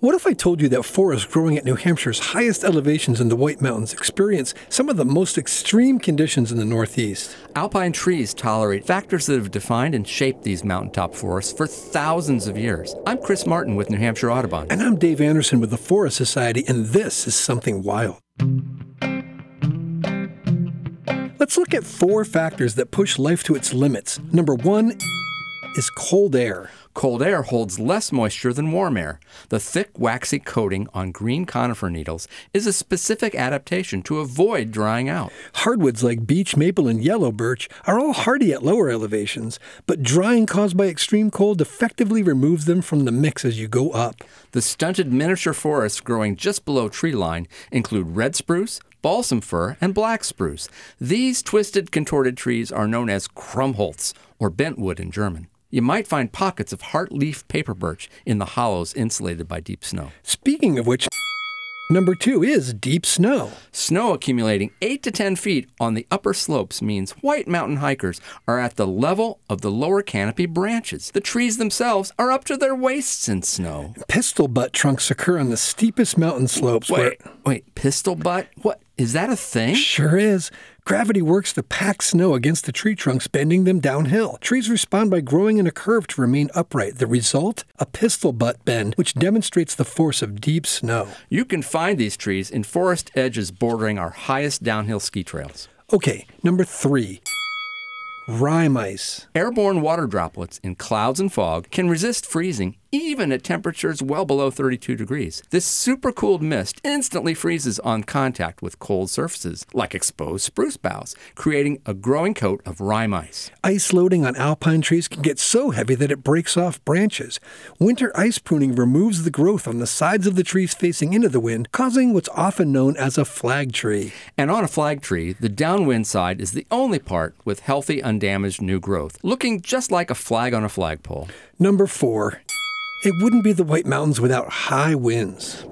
What if I told you that forests growing at New Hampshire's highest elevations in the White Mountains experience some of the most extreme conditions in the Northeast? Alpine trees tolerate factors that have defined and shaped these mountaintop forests for thousands of years. I'm Chris Martin with New Hampshire Audubon. And I'm Dave Anderson with the Forest Society, and this is Something Wild. Let's look at four factors that push life to its limits. Number one is cold air. Cold air holds less moisture than warm air. The thick, waxy coating on green conifer needles is a specific adaptation to avoid drying out. Hardwoods like beech, maple, and yellow birch are all hardy at lower elevations, but drying caused by extreme cold effectively removes them from the mix as you go up. The stunted miniature forests growing just below tree line include red spruce, balsam fir, and black spruce. These twisted, contorted trees are known as Krummholz, or bentwood in German. You might find pockets of heartleaf paper birch in the hollows insulated by deep snow. Speaking of which, Number two is deep snow. Snow accumulating 8 to 10 feet on the upper slopes means white mountain hikers are at the level of the lower canopy branches. The trees themselves are up to their waists in snow. Pistol butt trunks occur on the steepest mountain slopes. Wait, where... wait, pistol butt? What? Is that a thing? Sure is. Gravity works to pack snow against the tree trunks, bending them downhill. Trees respond by growing in a curve to remain upright. The result? A pistol butt bend, which demonstrates the force of deep snow. You can find these trees in forest edges bordering our highest downhill ski trails. Okay, number three. Rime ice. Airborne water droplets in clouds and fog can resist freezing even at temperatures well below 32 degrees. This supercooled mist instantly freezes on contact with cold surfaces, like exposed spruce boughs, creating a growing coat of rime ice. Ice loading on alpine trees can get so heavy that it breaks off branches. Winter ice pruning removes the growth on the sides of the trees facing into the wind, causing what's often known as a flag tree. And on a flag tree, the downwind side is the only part with healthy, undamaged new growth, looking just like a flag on a flagpole. Number four, it wouldn't be the White Mountains without high winds.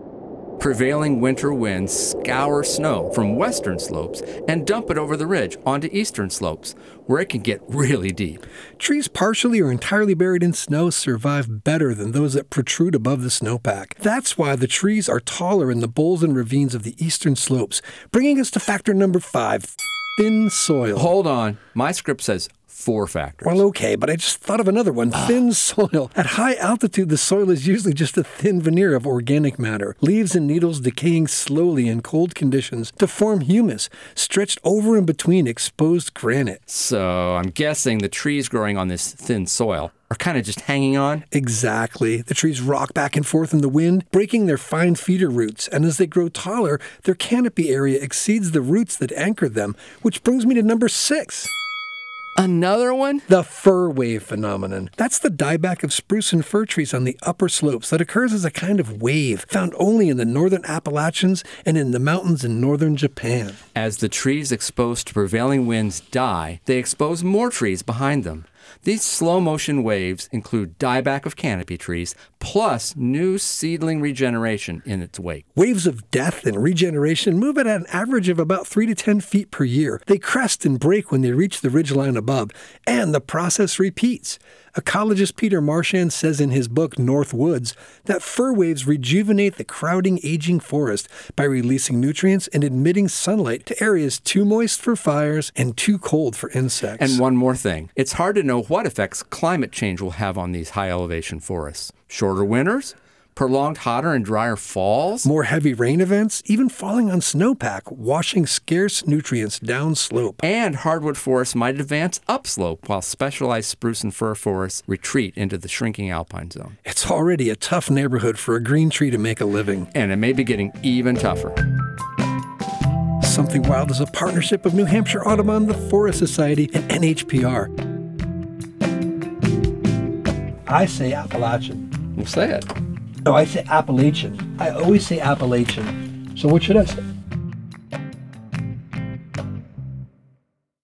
Prevailing winter winds scour snow from western slopes and dump it over the ridge onto eastern slopes, where it can get really deep. Trees partially or entirely buried in snow survive better than those that protrude above the snowpack. That's why the trees are taller in the bowls and ravines of the eastern slopes, bringing us to factor number five thin soil. Hold on. My script says four factors. Well, okay, but I just thought of another one ah. thin soil. At high altitude, the soil is usually just a thin veneer of organic matter. Leaves and needles decaying slowly in cold conditions to form humus, stretched over and between exposed granite. So I'm guessing the trees growing on this thin soil are kind of just hanging on? Exactly. The trees rock back and forth in the wind, breaking their fine feeder roots, and as they grow taller, their canopy area exceeds the roots that anchor them, which brings me to number six. Another one? The fir wave phenomenon. That's the dieback of spruce and fir trees on the upper slopes that occurs as a kind of wave found only in the northern Appalachians and in the mountains in northern Japan. As the trees exposed to prevailing winds die, they expose more trees behind them. These slow motion waves include dieback of canopy trees plus new seedling regeneration in its wake. Waves of death and regeneration move at an average of about 3 to 10 feet per year. They crest and break when they reach the ridgeline above, and the process repeats. Ecologist Peter Marchand says in his book North Woods that fir waves rejuvenate the crowding aging forest by releasing nutrients and admitting sunlight to areas too moist for fires and too cold for insects. And one more thing it's hard to know what effects climate change will have on these high elevation forests. Shorter winters? Prolonged hotter and drier falls, more heavy rain events, even falling on snowpack, washing scarce nutrients downslope. And hardwood forests might advance upslope while specialized spruce and fir forests retreat into the shrinking alpine zone. It's already a tough neighborhood for a green tree to make a living. And it may be getting even tougher. Something Wild is a partnership of New Hampshire Audubon, the Forest Society, and NHPR. I say Appalachian. We'll say it. No, I say Appalachian. I always say Appalachian. So what should I say?